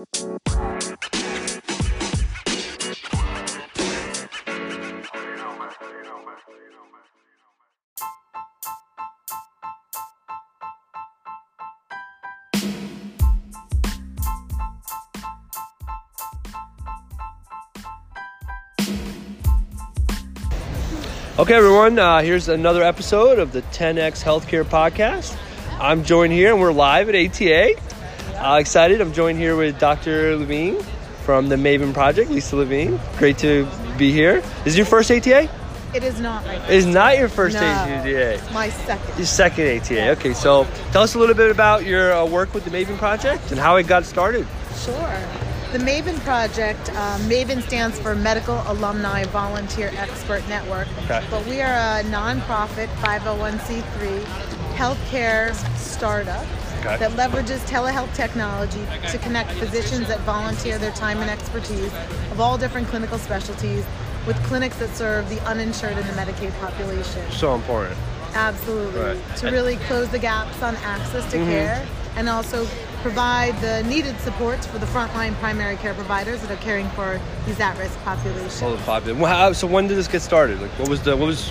Okay, everyone, uh, here's another episode of the 10X Healthcare Podcast. I'm joined here and we're live at ATA. Uh, excited. I'm joined here with Dr. Levine from the Maven Project, Lisa Levine. Great to be here. Is your first ATA? It is not my It is not your first No. ATA. It's my second. Your second ATA. Okay, so tell us a little bit about your uh, work with the Maven Project and how it got started. Sure. The Maven Project, um, Maven stands for Medical Alumni Volunteer Expert Network. Okay. But we are a nonprofit 501c3 healthcare startup Okay. that leverages telehealth technology to connect physicians that volunteer their time and expertise of all different clinical specialties with clinics that serve the uninsured and the Medicaid population. So important. Absolutely. Right. To really close the gaps on access to mm-hmm. care and also provide the needed supports for the frontline primary care providers that are caring for these at-risk populations. All the popular. Well, so when did this get started? Like, what was the what was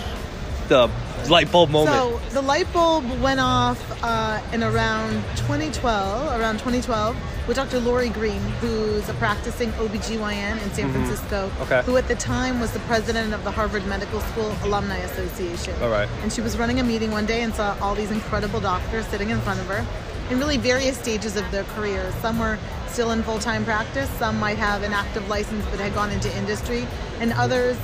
the light bulb moment? So the light bulb went off uh, in around 2012, around 2012, with Dr. Laurie Green, who's a practicing OBGYN in San Francisco, Mm-hmm. Okay. who at the time was the president of the Harvard Medical School Alumni Association. All right. And she was running a meeting one day and saw all these incredible doctors sitting in front of her in really various stages of their careers. Some were still in full-time practice, some might have an active license but had gone into industry, and others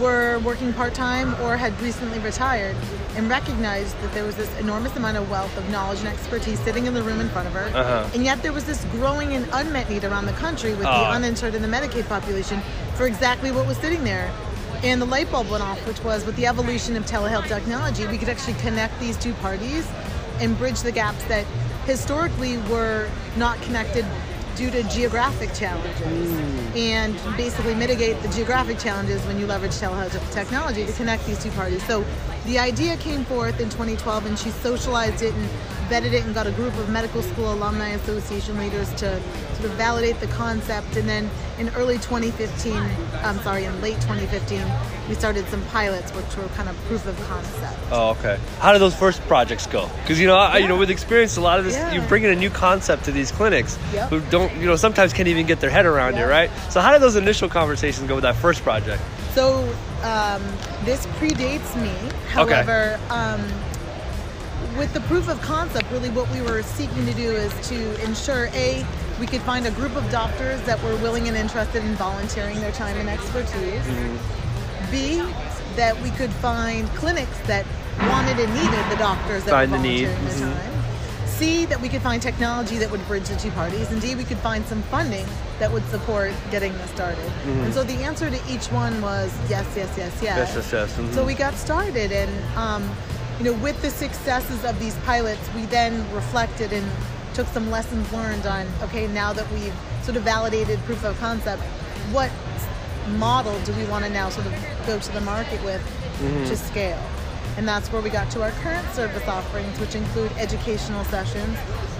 were working part-time or had recently retired and recognized that there was this enormous amount of wealth of knowledge and expertise sitting in the room in front of her. Uh-huh. And yet there was this growing and unmet need around the country with the Ah. uninsured and the Medicaid population for exactly what was sitting there. And the light bulb went off, which was with the evolution of telehealth technology, we could actually connect these two parties and bridge the gaps that historically were not connected due to geographic challenges and basically mitigate the geographic challenges when you leverage telehealth technology to connect these two parties. So the idea came forth in 2012 and she socialized it and vetted it and got a group of medical school alumni association leaders to sort of validate the concept and then in early 2015 I'm sorry in late 2015 we started some pilots which were kind of proof of concept Oh, okay. How did those first projects go? Because you know, I, you know, with experience, a lot of this, Yeah. you bring in a new concept to these clinics Yep. who don't, you know, sometimes can't even get their head around it, right? So, how did those initial conversations go with that first project? So um, this predates me. However, um, with the proof of concept, really what we were seeking to do is to ensure a we could find a group of doctors that were willing and interested in volunteering their time and expertise. B that we could find clinics that wanted and needed the doctors that Find were the need. volunteering their Mhm. time. C, that we could find technology that would bridge the two parties, Indeed, we could find some funding that would support getting this started. Mm-hmm. And so the answer to each one was yes, yes, yes, yes. Yes, yes, yes. mhm. So we got started, and um, you know, with the successes of these pilots, we then reflected and took some lessons learned on okay, now that we've sort of validated proof of concept, what model do we want to now sort of go to the market with to scale? And that's where we got to our current service offerings, which include educational sessions.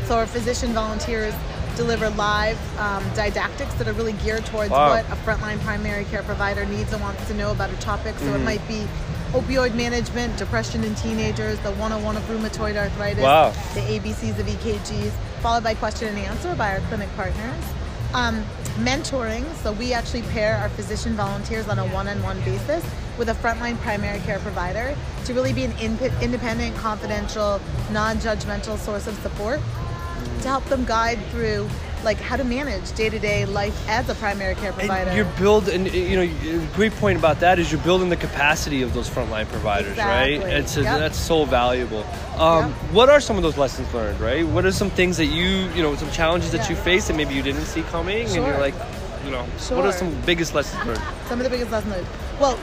So our physician volunteers deliver live um, didactics that are really geared towards Wow. what a frontline primary care provider needs and wants to know about a topic. So it might be opioid management, depression in teenagers, the 101 of rheumatoid arthritis, Wow. the ABCs of EKGs, followed by question and answer by our clinic partners. Um, mentoring, so we actually pair our physician volunteers on a one-on-one basis with a frontline primary care provider to really be an in- independent, confidential, non-judgmental source of support to help them guide through like how to manage day-to-day life as a primary care provider. And you're building, you know, a great point about that is you're building the capacity of those frontline providers, right? Exactly. And so Yep. that's so valuable. Um, Yep. What are some of those lessons learned, right? What are some things that you, you know, some challenges that you Yeah. faced that maybe you didn't see coming, and you're like, you know, what are some biggest lessons learned? some of the biggest lessons learned. Well,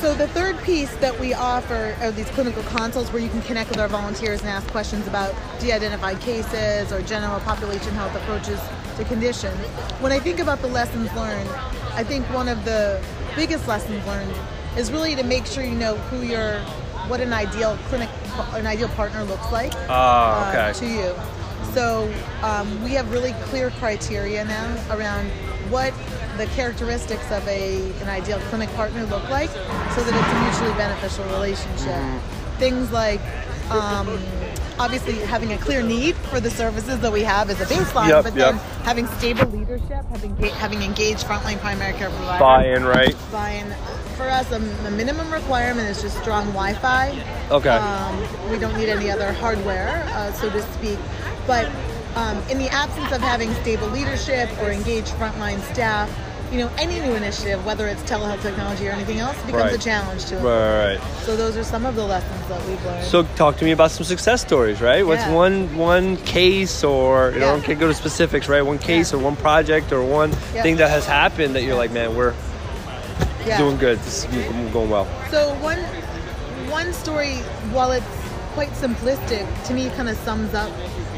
so the third piece that we offer are these clinical consults where you can connect with our volunteers and ask questions about de-identified cases or general population health approaches to conditions. When I think about the lessons learned, I think one of the biggest lessons learned is really to make sure you know who your what an ideal clinic an ideal partner looks like Ah, uh, to you. So um, we have really clear criteria now around what the characteristics of a an ideal clinic partner look like, so that it's a mutually beneficial relationship. Things like. Um, obviously, having a clear need for the services that we have is a baseline, Yep, but yep. then having stable leadership, having having engaged frontline primary care providers, Buy-in, right? buy-in. For us, a, a minimum requirement is just strong Wi-Fi. Okay. Um, we don't need any other hardware, uh, so to speak. But um, in the absence of having stable leadership or engaged frontline staff, you know, any new initiative, whether it's telehealth technology or anything else, becomes Right. a challenge to it. Right, right. So those are some of the lessons that we've learned. So talk to me about some success stories, right? What's Yeah. one one case or you know, Yeah. don't can't go to specifics, right? One case Yeah. or one project or one thing that has happened that you're like, man, we're doing good. This is going well. So one one story, while it's quite simplistic, to me kind of sums up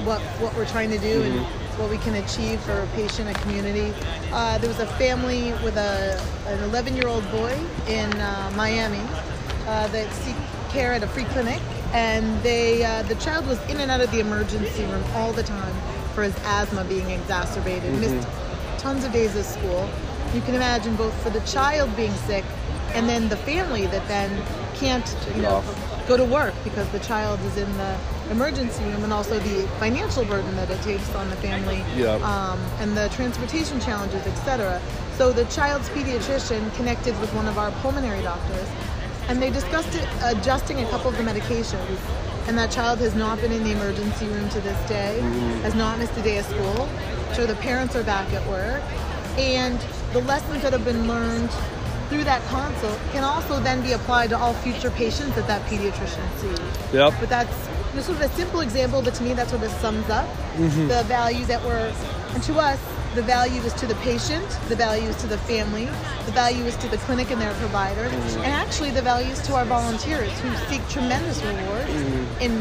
what what we're trying to do and mm-hmm. What we can achieve for a patient, a community. Uh, there was a family with a an 11 year old boy in uh, Miami uh, that seek care at a free clinic, and they uh, the child was in and out of the emergency room all the time for his asthma being exacerbated. Missed tons of days of school. You can imagine both for the child being sick and then the family that then can't, you know. Go to work because the child is in the emergency room and also the financial burden that it takes on the family um, and the transportation challenges, etc. So the child's pediatrician connected with one of our pulmonary doctors and they discussed it, adjusting a couple of the medications. And that child has not been in the emergency room to this day, has not missed a day of school. So the parents are back at work. And the lessons that have been learned through that consult can also then be applied to all future patients that that pediatrician sees. Yep. But that's you know, sort of a simple example, but to me that sort of sums up mm-hmm. the value that we're, and to us, the value is to the patient, the value is to the family, the value is to the clinic and their provider, mm-hmm. and actually the value is to our volunteers who seek tremendous reward mm-hmm. in,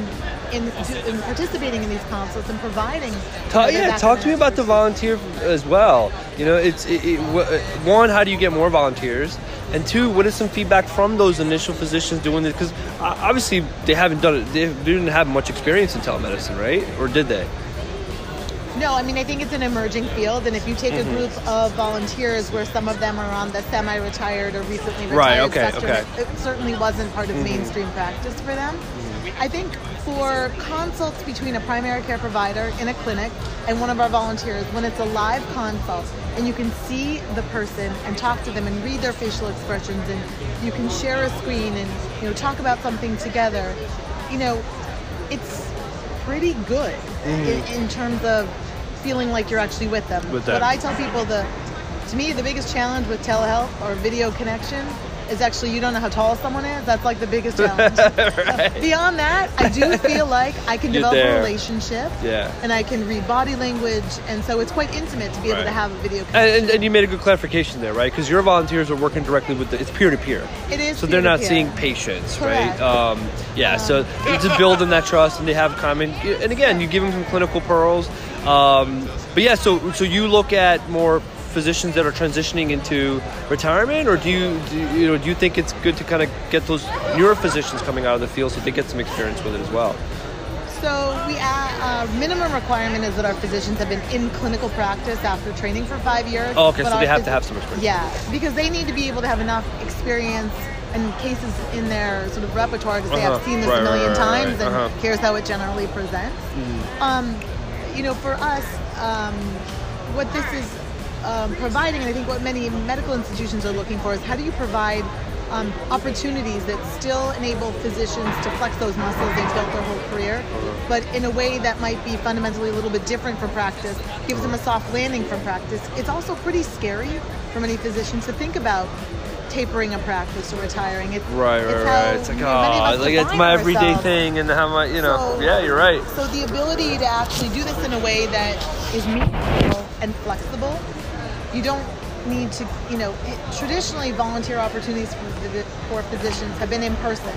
in in participating in these consults and providing. Whether yeah, talk to me about the volunteer as well. You know, it's it, it, wh- uh, one, how do you get more volunteers? And two, what is some feedback from those initial physicians doing this? Because uh, obviously they haven't done it. They didn't have much experience in telemedicine, right? Or did they? No, I mean I think it's an emerging field, and if you take Mm-hmm. a group of volunteers where some of them are on the semi-retired or recently retired Right, okay, spectrum, okay. Mm-hmm. it, certainly wasn't part of mainstream practice for them. I think for consults between a primary care provider in a clinic and one of our volunteers, when it's a live consult and you can see the person and talk to them and read their facial expressions and you can share a screen and you know talk about something together, you know, it's pretty good in, in terms of feeling like you're actually with them. With them. But I tell people the, to me, the biggest challenge with telehealth or video connection is actually you don't know how tall someone is. That's like the biggest challenge. Right. Beyond that, I do feel like I can You're develop there. a relationship. Yeah. And I can read body language, and so it's quite intimate to be able to have a video And, connection. and, and you made a good clarification there, right? Because your volunteers are working directly with the, it's peer to peer. It is So they're not seeing patients, Correct. right? Um, yeah, so to build in that trust and they have common, and again, you give them some clinical pearls. Um, but yeah, so so you look at more physicians that are transitioning into retirement, or do you, do you you know do you think it's good to kind of get those newer physicians coming out of the field so they get some experience with it as well? So we uh, uh, minimum requirement is that our physicians have been in clinical practice after training for five years. Oh, okay, so they have to have some experience. Yeah, because they need to be able to have enough experience and cases in their sort of repertoire because they have Uh-huh. seen this Right, a million right, times right. and Uh-huh. Here's how it generally presents. Um, you know, for us, um, what this is um, providing, and I think what many medical institutions are looking for, is how do you provide um, opportunities that still enable physicians to flex those muscles they've built their whole career, but in a way that might be fundamentally a little bit different from practice, gives them a soft landing from practice. It's also pretty scary for many physicians to think about tapering a practice or retiring. It's, Right, right, it's right. It's like, you know, many of us oh, like it's my everyday ourselves. thing, and how much, you know, So- yeah, you're right. So the ability to actually do this in a way that is meaningful and flexible, you don't need to, you know, it, traditionally volunteer opportunities for, for physicians have been in person.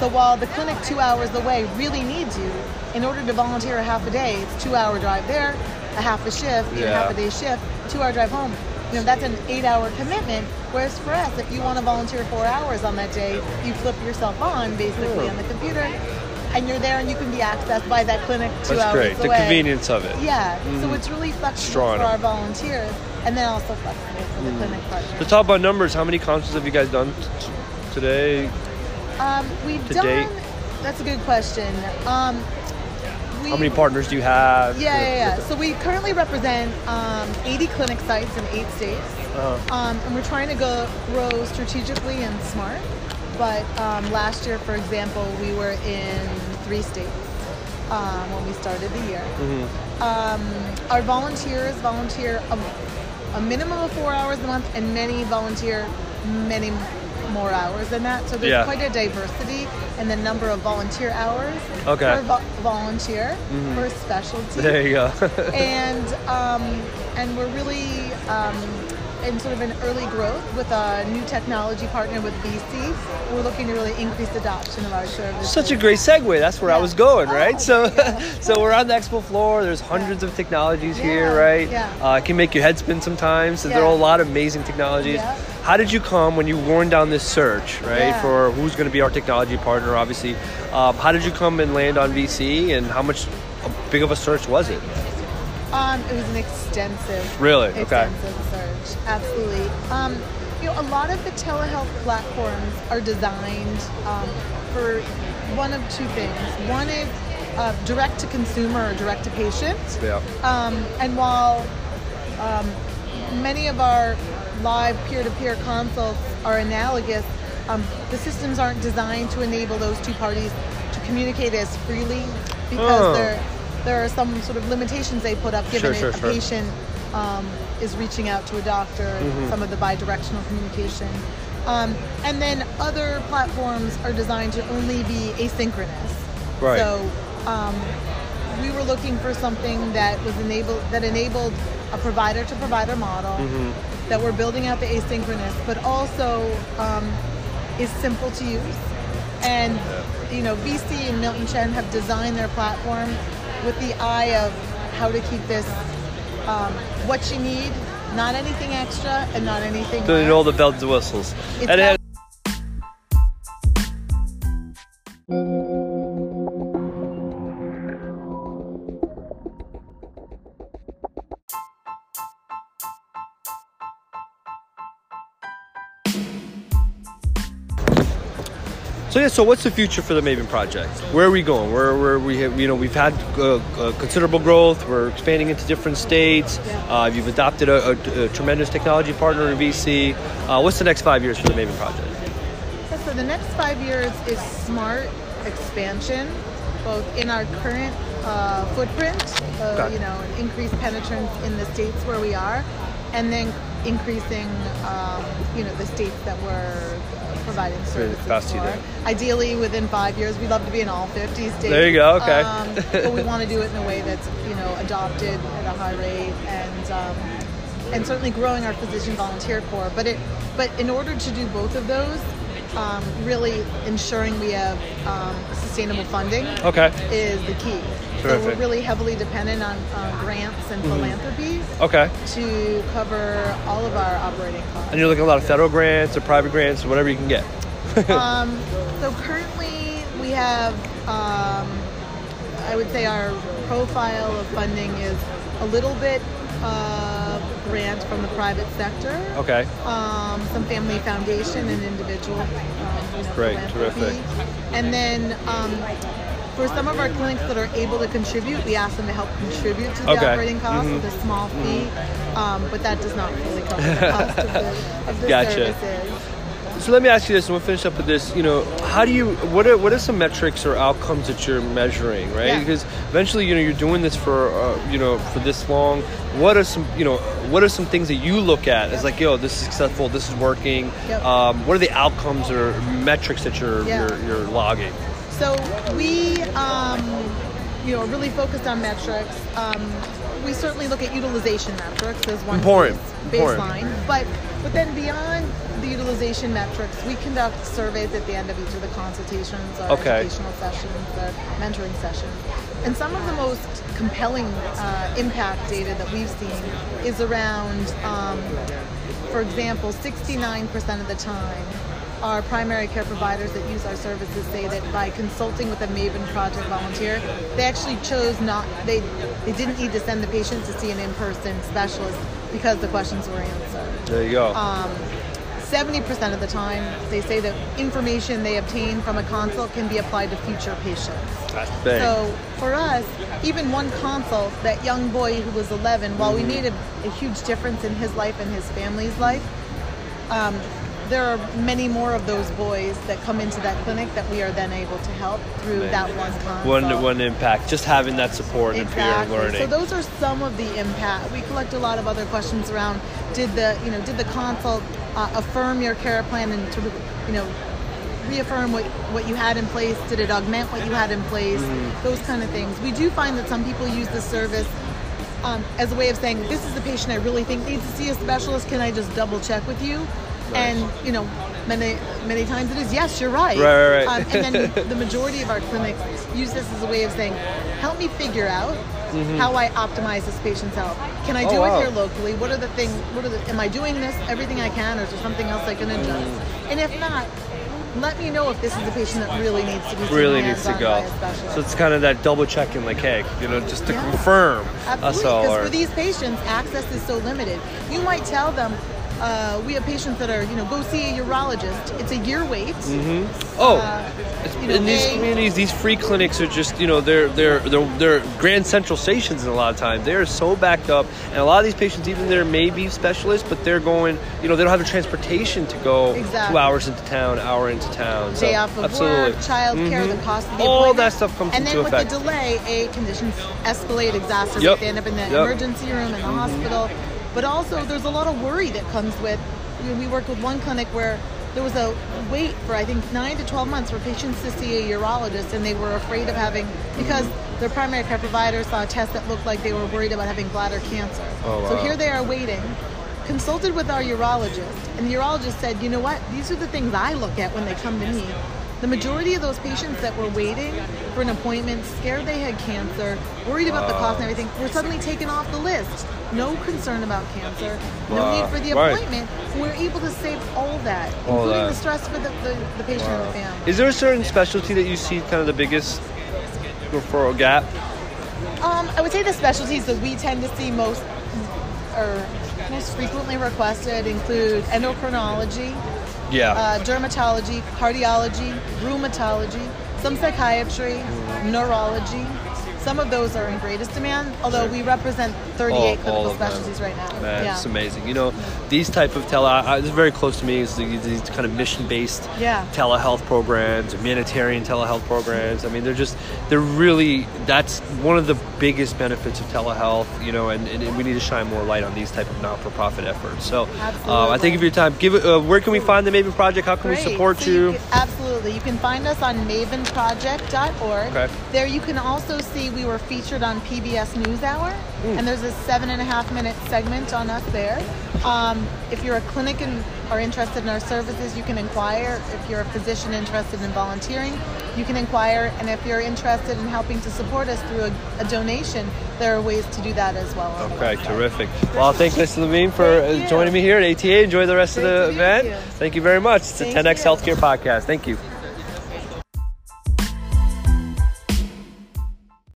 So while the clinic two hours away really needs you, in order to volunteer a half a day, it's two hour drive there, a half a shift, Yeah. half a day shift, two hour drive home. You know, that's an eight hour commitment. Whereas for us, if you want to volunteer four hours on that day, you flip yourself on basically Yeah. on the computer and you're there and you can be accessed by that clinic two That's hours great. The convenience of it. Yeah, so it's really flexible Strong. for our volunteers, and then also flexible for the clinic partners. So talk about numbers. How many consults have you guys done t- today? Um, we've to done. date? That's a good question. Um, we, How many partners do you have? Yeah, yeah, yeah. So we currently represent um, 80 clinic sites in eight states, Uh-huh. um, and we're trying to go grow strategically and smart. But um, last year, for example, we were in three states um, when we started the year. Mm-hmm. Um, our volunteers volunteer a, a minimum of four hours a month, and many volunteer many more hours than that. So there's Yeah. quite a diversity in the number of volunteer hours Okay. per vo- volunteer per specialty There you go. and um, and we're really um, in sort of an early growth with a new technology partner with VSee. We're looking to really increase adoption of our services. Such a great segue. That's where I was going, right? Oh, so, yeah. so we're on the expo floor. There's hundreds of technologies here, right? yeah. Uh, it can make your head spin sometimes. So there are a lot of amazing technologies. How did you come when you warned down this search, right, Yeah. for who's going to be our technology partner? Obviously, um, how did you come and land on VSee, and how much big of a search was it? Um, it was an extensive, Really? Okay. extensive search. Absolutely. Um, you know, a lot of the telehealth platforms are designed um, for one of two things. One is uh, direct to consumer or direct to patient. Yeah. Um, and while um, many of our live peer-to-peer consults are analogous, um, the systems aren't designed to enable those two parties to communicate as freely because Oh. there there are some sort of limitations they put up given Sure, sure, a sure. patient um, is reaching out to a doctor Mm-hmm. some of the bi-directional communication. Um, and then other platforms are designed to only be asynchronous. Right. So um, we were looking for something that was enabled that enabled a provider to provider model Mm-hmm. That we're building out the asynchronous, but also um, is simple to use. And you know, VSee and Milton Chen have designed their platform with the eye of how to keep this um, what you need, not anything extra and not anything. Doing less. all the bells and whistles. So yeah, so what's the future for the Maven project? Where are we going? Where, where we have, you know, we've had uh, uh, considerable growth. We're expanding into different states. Uh, you've adopted a, a- a tremendous technology partner in VSee. Uh, what's the next five years for the Maven project? So the next five years is smart expansion, both in our current uh, footprint, uh, you know, increased penetrance in the states where we are, and then increasing, um, you know, the states that we're providing services capacity for. Ideally, within five years, we'd love to be in all 50 states. There you go, okay. Um, but we want to do it in a way that's, you know, adopted at a high rate and. Um, and certainly growing our physician volunteer corps. But it, but in order to do both of those, um, really ensuring we have um, sustainable funding Okay. is the key. So we're really heavily dependent on uh, grants and philanthropy Okay. to cover all of our operating costs. And you're looking at a lot of federal grants or private grants or whatever you can get. um, so currently we have, um, I would say our profile of funding is a little bit uh, grant from the private sector. Okay. um, some family foundation and individual um, you know, Great, terrific. And then um, for some of our clinics that are able to contribute, we ask them to help contribute to the Okay. operating costs Mhm. with a small fee, um, but that does not really cover the cost of the, of the Gotcha. services. So let me ask you this, and we'll finish up with this. You know, how do you what are what are some metrics or outcomes that you're measuring, right? Yeah. Because eventually, you know, you're doing this for uh, you know for this long. What are some you know what are some things that you look at as like, yo, this is successful, this is working. Yep. Um, what are the outcomes or metrics that you're Yeah. you're, you're logging? So we, um, you know, are really focused on metrics. Um, we certainly look at utilization metrics as one Important, piece, important. baseline. But but then beyond the utilization metrics, we conduct surveys at the end of each of the consultations, our Okay. educational sessions, our mentoring sessions. And some of the most compelling uh, impact data that we've seen is around, um, for example, 69% of the time, our primary care providers that use our services say that by consulting with a Maven Project volunteer, they actually chose not they they didn't need to send the patient to see an in-person specialist because the questions were answered. There you go. Um, 70% of the time, they say that information they obtain from a consult can be applied to future patients. So for us, even one consult, that young boy who was 11, while we Mm-hmm. made a, a huge difference in his life and his family's life, um, there are many more of those boys that come into that clinic that we are then able to help through that one consult. one one impact. Just having that support and peer Exactly. learning. So those are some of the impact. We collect a lot of other questions around did the you know did the consult uh, affirm your care plan and of you know reaffirm what what you had in place? Did it augment what you had in place? Mm-hmm. Those kind of things. We do find that some people use the service. Um, as a way of saying, this is the patient I really think needs to see a specialist. Can I just double check with you? And you know, many many times it is yes, you're right. Right, right, right. Um, and then the majority of our clinics use this as a way of saying, help me figure out how I optimize this patient's health. Can I Mm-hmm. Oh, do wow. it here locally? What are the things? What are the? Am I doing this everything I can, or is there something else I can adjust? Mm. And if not, let me know if this is a patient that really needs to be really needs to go. So it's kind of that double checking, like, hey, you know, just to Yeah. confirm. Absolutely, because for these patients, access is so limited. You might tell them, uh, we have patients that are, you know, go see a urologist. It's a year wait. oh, uh, you know, in these they- communities, these free clinics are just, you know, they're they're they're, they're Grand Central stations. in a lot of times they're so backed up, and a lot of these patients, even there may be specialists, but they're going, you know, they don't have the transportation to go two hours into town, hour into town. Day so, off of absolutely. work, child care, the cost of the All that stuff comes and into then with the delay, a conditions escalate, exacerbate. Yep. They end up in the Yep. Mm-hmm. emergency room in the hospital. But also, there's a lot of worry that comes with. You know, we worked with one clinic where there was a wait for I think nine to 12 months for patients to see a urologist, and they were afraid of having because their primary care provider saw a test that looked like they were worried about having bladder cancer. Oh, wow. So here they are waiting consulted with our urologist, and the urologist said, you know what, these are the things I look at when they come to me. The majority of those patients that were waiting for an appointment, scared they had cancer, worried about the cost and everything, were suddenly taken off the list. No concern about cancer, no Wow. need for the Right. appointment. We're able to save all that, All including that. the stress for the, the, the patient and the family. Is there a certain specialty that you see kind of the biggest referral gap? Um, I would say the specialties that we tend to see most or most frequently requested include endocrinology, Yeah. uh, dermatology, cardiology, rheumatology, some psychiatry, neurology. Some of those are in greatest demand, although we represent 38 All- all clinical them. specialties right now. Man, yeah. it's amazing. You know, these type of tele, I, it's very close to me. Is these, these kind of mission-based Yeah. telehealth programs, humanitarian telehealth programs. I mean, they're just, they're really. That's one of the biggest benefits of telehealth. You know, and, and we need to shine more light on these type of not-for-profit efforts. So, uh, I you for your time. Give it. Uh, where can we find the Maven Project? How can we support So you? can- absolutely. You can find us on mavenproject.org. Okay. There you can also see we were featured on PBS NewsHour, Hmm. and there's a seven and a half minute segment on us there. Um, if you're a clinic and are interested in our services, you can inquire. If you're a physician interested in volunteering, you can inquire. And if you're interested in helping to support us through a, a donation, there are ways to do that as well. Okay, terrific. Well, thank Ms. Levine for Thank uh, you. joining me here at ATA. Enjoy the rest Great of the event. you. Thank you very much. It's the Thank 10X you. Healthcare Podcast. Thank you.